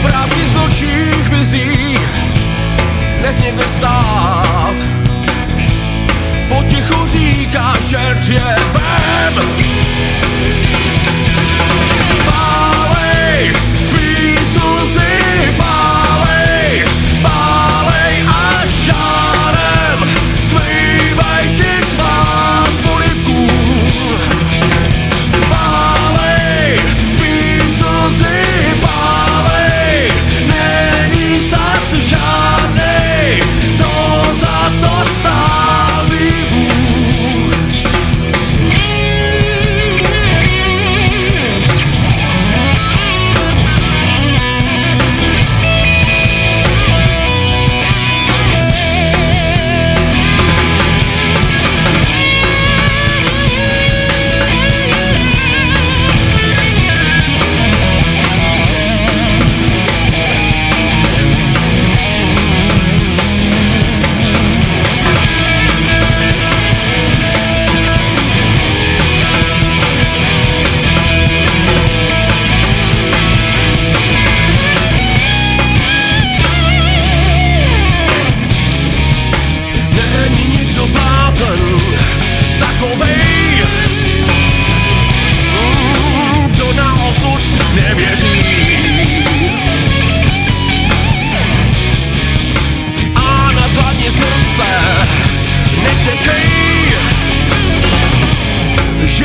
Obrázky z očích vizí Nech někde stát. Potichu říká, šert je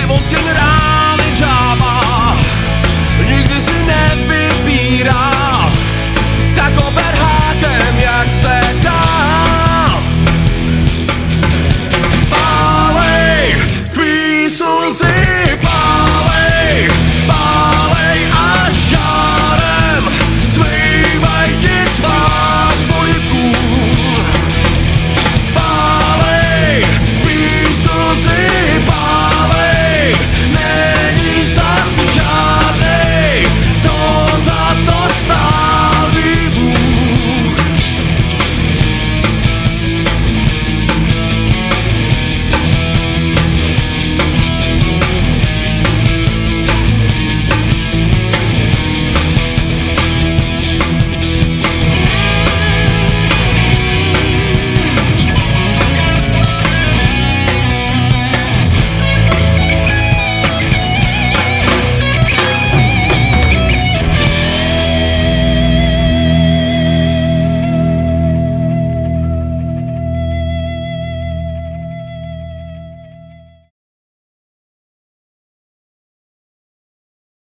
devil till it. I